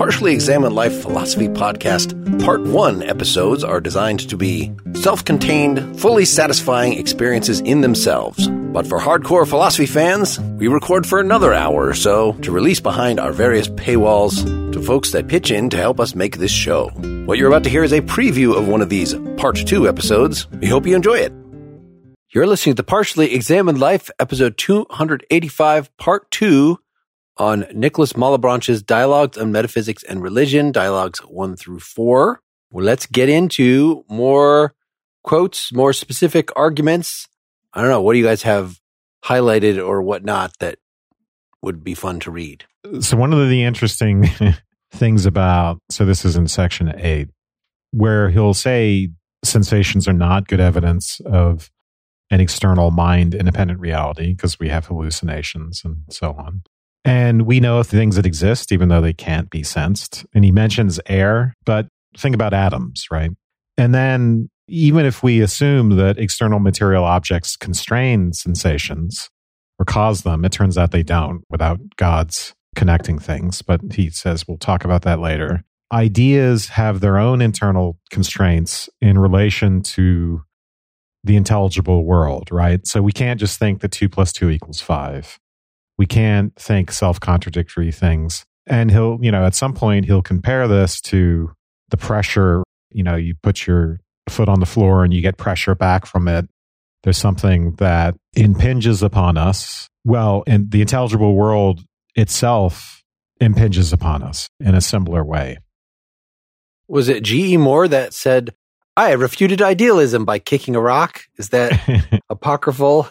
Partially Examined Life Philosophy Podcast, Part 1 episodes are designed to be self contained, fully satisfying experiences in themselves. But for hardcore philosophy fans, we record for another hour or so to release behind our various paywalls to folks that pitch in to help us make this show. What you're about to hear is a preview of one of these Part 2 episodes. We hope you enjoy it. You're listening to Partially Examined Life, episode 285, part two on Nicolas Malebranche's Dialogues on Metaphysics and Religion, dialogues one through four. Well, let's get into more quotes, more specific arguments. I don't know. What do you guys have highlighted or whatnot that would be fun to read? So, one of the interesting things about, so this is in section eight, where he'll say sensations are not good evidence of an external mind independent reality because we have hallucinations and so on. And we know of things that exist, even though they can't be sensed. And he mentions air, but think about atoms, right? And then even if we assume that external material objects constrain sensations or cause them, it turns out they don't without God's connecting things. But he says we'll talk about that later. Ideas have their own internal constraints in relation to the intelligible world, right? So we can't just think that two plus two equals five. We can't think self contradictory things. And he'll, you know, at some point he'll compare this to the pressure. You know, you put your foot on the floor and you get pressure back from it. There's something that impinges upon us. Well, and the intelligible world itself impinges upon us in a similar way. Was it G.E. Moore that said, I refuted idealism by kicking a rock. Is that apocryphal?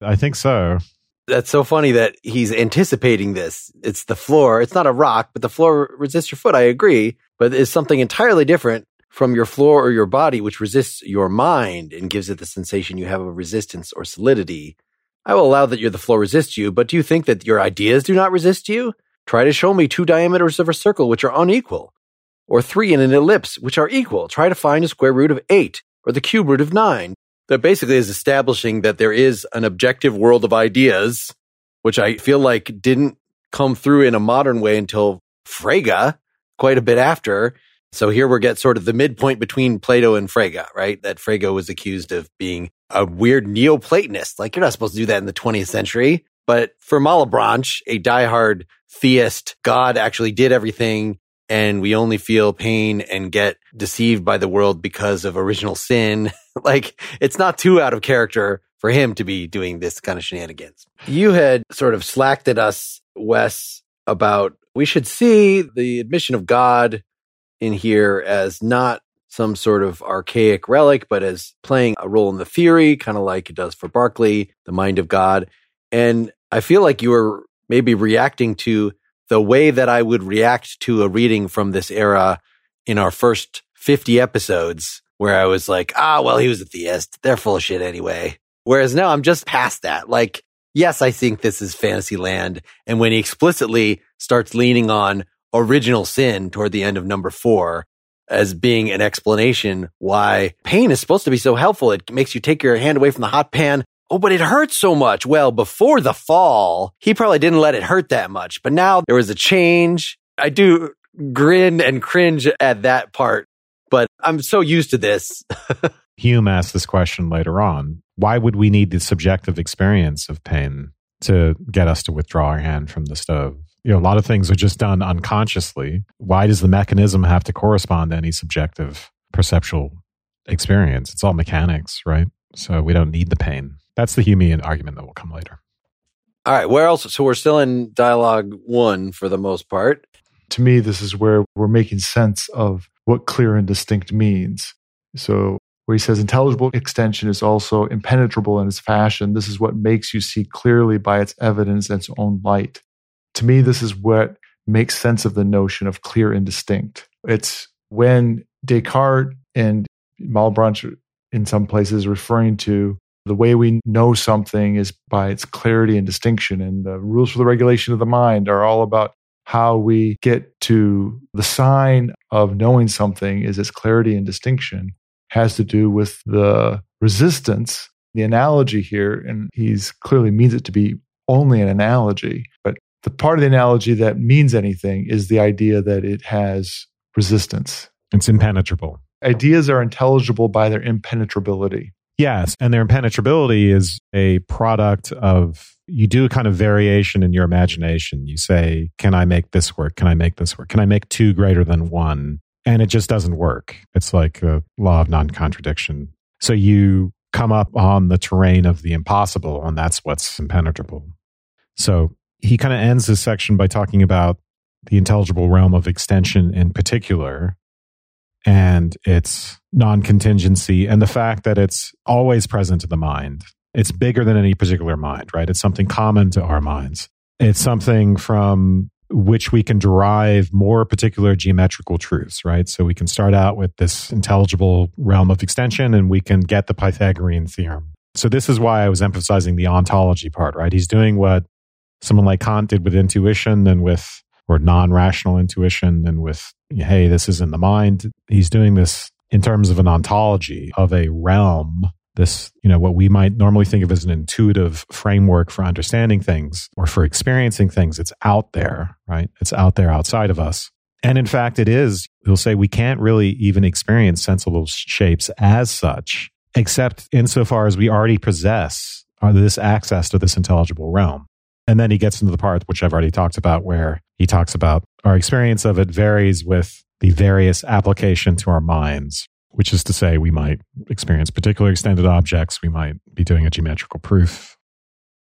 I think so. That's so funny that he's anticipating this. It's the floor. It's not a rock, but the floor resists your foot. I agree, but it's something entirely different from your floor or your body, which resists your mind and gives it the sensation you have of resistance or solidity. I will allow that your the floor resists you, but do you think that your ideas do not resist you? Try to show me two diameters of a circle which are unequal or three in an ellipse, which are equal. Try to find a square root of eight or the cube root of nine. That basically is establishing that there is an objective world of ideas, which I feel like didn't come through in a modern way until Frege, quite a bit after. So here we get sort of the midpoint between Plato and Frege, right? That Frege was accused of being a weird Neoplatonist. Like you're not supposed to do that in the 20th century. But for Malebranche, a diehard theist, God actually did everything and we only feel pain and get deceived by the world because of original sin. like it's not too out of character for him to be doing this kind of shenanigans. You had sort of slacked at us, Wes, about we should see the admission of God in here as not some sort of archaic relic, but as playing a role in the theory, kind of like it does for Berkeley, the mind of God. And I feel like you were maybe reacting to the way that I would react to a reading from this era in our first 50 episodes, where I was like, ah, well, he was a theist. They're full of shit anyway. Whereas now I'm just past that. Like, yes, I think this is fantasy land. And when he explicitly starts leaning on original sin toward the end of number four as being an explanation why pain is supposed to be so helpful, it makes you take your hand away from the hot pan Oh, but it hurts so much. Well, before the fall, he probably didn't let it hurt that much. But now there was a change. I do grin and cringe at that part, but I'm so used to this. Hume asked this question later on. Why would we need the subjective experience of pain to get us to withdraw our hand from the stove? You know, a lot of things are just done unconsciously. Why does the mechanism have to correspond to any subjective perceptual experience? It's all mechanics, right? So we don't need the pain. That's the Humean argument that will come later. All right. Where else? So we're still in dialogue one for the most part. To me, this is where we're making sense of what clear and distinct means. So, where he says intelligible extension is also impenetrable in its fashion, this is what makes you see clearly by its evidence and its own light. To me, this is what makes sense of the notion of clear and distinct. It's when Descartes and Malebranche, in some places, referring to the way we know something is by its clarity and distinction. And the rules for the regulation of the mind are all about how we get to the sign of knowing something is its clarity and distinction has to do with the resistance. The analogy here, and he's clearly means it to be only an analogy, but the part of the analogy that means anything is the idea that it has resistance. It's impenetrable. Ideas are intelligible by their impenetrability. Yes. And their impenetrability is a product of you do a kind of variation in your imagination. You say, Can I make this work? Can I make this work? Can I make two greater than one? And it just doesn't work. It's like a law of non contradiction. So you come up on the terrain of the impossible, and that's what's impenetrable. So he kind of ends this section by talking about the intelligible realm of extension in particular and its non contingency and the fact that it's always present in the mind. It's bigger than any particular mind, right? It's something common to our minds. It's something from which we can derive more particular geometrical truths, right? So we can start out with this intelligible realm of extension and we can get the Pythagorean theorem. So this is why I was emphasizing the ontology part, right? He's doing what someone like Kant did with intuition and with or non-rational intuition and with hey this is in the mind he's doing this in terms of an ontology of a realm this you know what we might normally think of as an intuitive framework for understanding things or for experiencing things it's out there right? It's out there outside of us. And in fact it is he'll say we can't really even experience sensible shapes as such except insofar as we already possess uh, this access to this intelligible realm. And then he gets into the part which I've already talked about, where he talks about our experience of it varies with the various application to our minds, which is to say, we might experience particular extended objects, we might be doing a geometrical proof,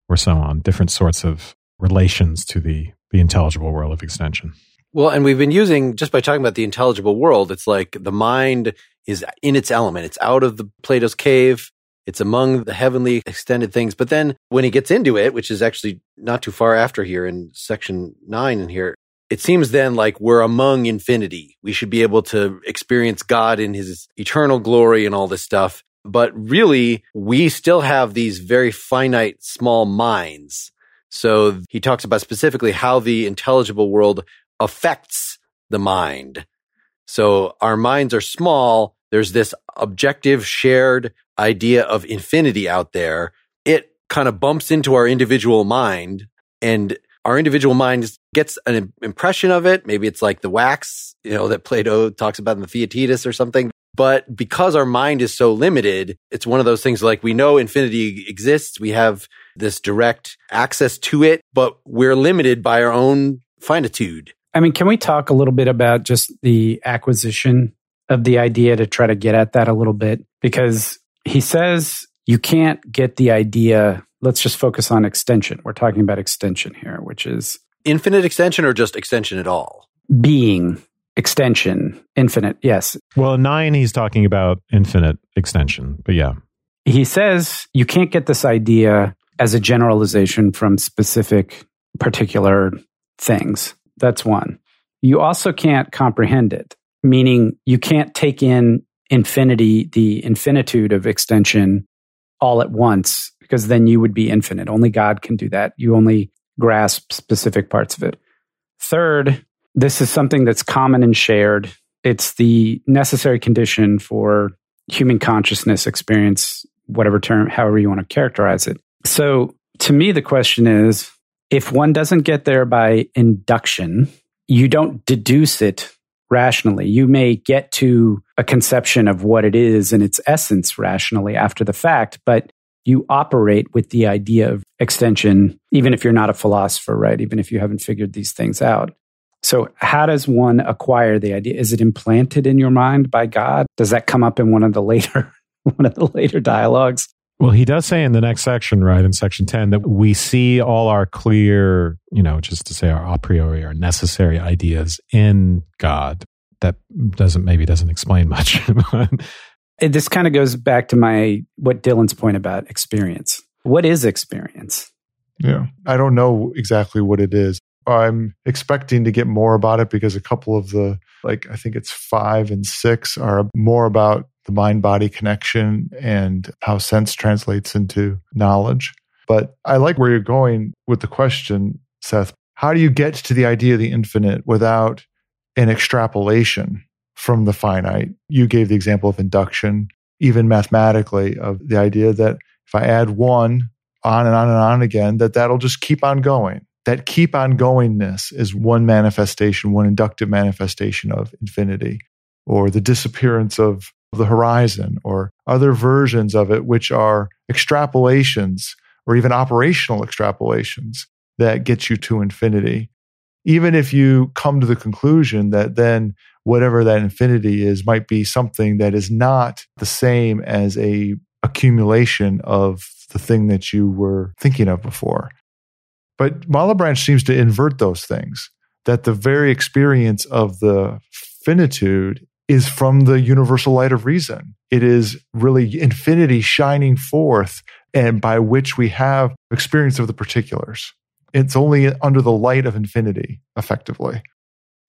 or so on, different sorts of relations to the, the intelligible world of extension. Well, and we've been using just by talking about the intelligible world, it's like the mind is in its element. It's out of the Plato's cave. It's among the heavenly extended things. But then when he gets into it, which is actually not too far after here in section nine in here, it seems then like we're among infinity. We should be able to experience God in his eternal glory and all this stuff. But really, we still have these very finite small minds. So he talks about specifically how the intelligible world affects the mind. So our minds are small. There's this objective shared idea of infinity out there, it kind of bumps into our individual mind and our individual mind gets an impression of it. Maybe it's like the wax, you know, that Plato talks about in the Theaetetus or something. But because our mind is so limited, it's one of those things like we know infinity exists. We have this direct access to it, but we're limited by our own finitude. I mean, can we talk a little bit about just the acquisition of the idea to try to get at that a little bit? Because he says you can't get the idea. Let's just focus on extension. We're talking about extension here, which is infinite extension or just extension at all? Being extension, infinite. Yes. Well, nine, he's talking about infinite extension, but yeah. He says you can't get this idea as a generalization from specific particular things. That's one. You also can't comprehend it, meaning you can't take in infinity, the infinitude of extension all at once, because then you would be infinite. Only God can do that. You only grasp specific parts of it. Third, this is something that's common and shared. It's the necessary condition for human consciousness experience, whatever term, however you want to characterize it. So to me, the question is if one doesn't get there by induction, you don't deduce it rationally. You may get to a conception of what it is in its essence rationally after the fact, but you operate with the idea of extension, even if you're not a philosopher, right? Even if you haven't figured these things out. So, how does one acquire the idea? Is it implanted in your mind by God? Does that come up in one of the later one of the later dialogues? Well, he does say in the next section, right, in section 10, that we see all our clear, you know, just to say our a priori, our necessary ideas in God. That doesn't, maybe doesn't explain much. this kind of goes back to my, what Dylan's point about experience. What is experience? Yeah. I don't know exactly what it is. I'm expecting to get more about it because a couple of the, like, I think it's five and six are more about the mind body connection and how sense translates into knowledge. But I like where you're going with the question, Seth. How do you get to the idea of the infinite without an extrapolation from the finite? You gave the example of induction, even mathematically, of the idea that if I add one on and on and on again, that that'll just keep on going. that keep on goingness is one manifestation, one inductive manifestation of infinity, or the disappearance of the horizon, or other versions of it, which are extrapolations or even operational extrapolations that get you to infinity. Even if you come to the conclusion that then whatever that infinity is might be something that is not the same as a accumulation of the thing that you were thinking of before. But Malebranche seems to invert those things, that the very experience of the finitude is from the universal light of reason. It is really infinity shining forth and by which we have experience of the particulars. It's only under the light of infinity, effectively.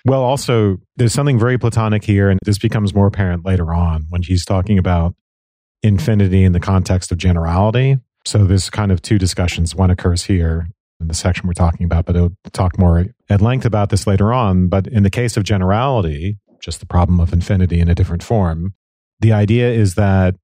Well, also, there's something very Platonic here, and this becomes more apparent later on when he's talking about infinity in the context of generality. So there's kind of two discussions. One occurs here in the section we're talking about, but he'll talk more at length about this later on. But in the case of generality, just the problem of infinity in a different form, the idea is that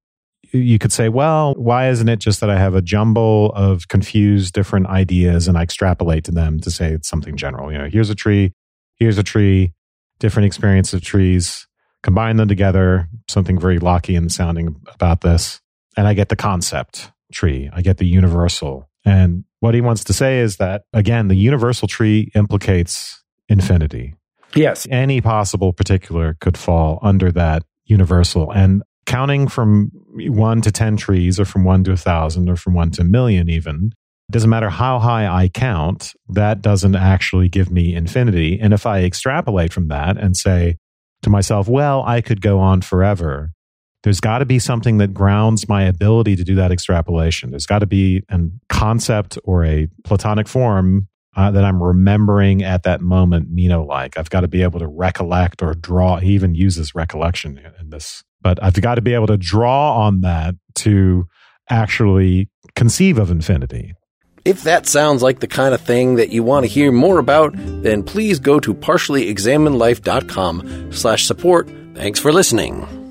you could say, well, why isn't it just that I have a jumble of confused different ideas and I extrapolate to them to say it's something general? You know, here's a tree, here's a tree, different experience of trees, combine them together, something very Lockean sounding about this, and I get the concept tree. I get the universal. And what he wants to say is that, again, the universal tree implicates infinity. Yes. Any possible particular could fall under that universal. And counting from one to 10 trees, or from one to a thousand, or from one to a million, even, doesn't matter how high I count, that doesn't actually give me infinity. And if I extrapolate from that and say to myself, well, I could go on forever, there's got to be something that grounds my ability to do that extrapolation. There's got to be a concept or a Platonic form uh, that I'm remembering at that moment, Meno like. I've got to be able to recollect or draw. He even uses recollection in this, but I've got to be able to draw on that to actually conceive of infinity. If that sounds like the kind of thing that you want to hear more about, then please go to partiallyexaminedlife.com slash support. Thanks for listening.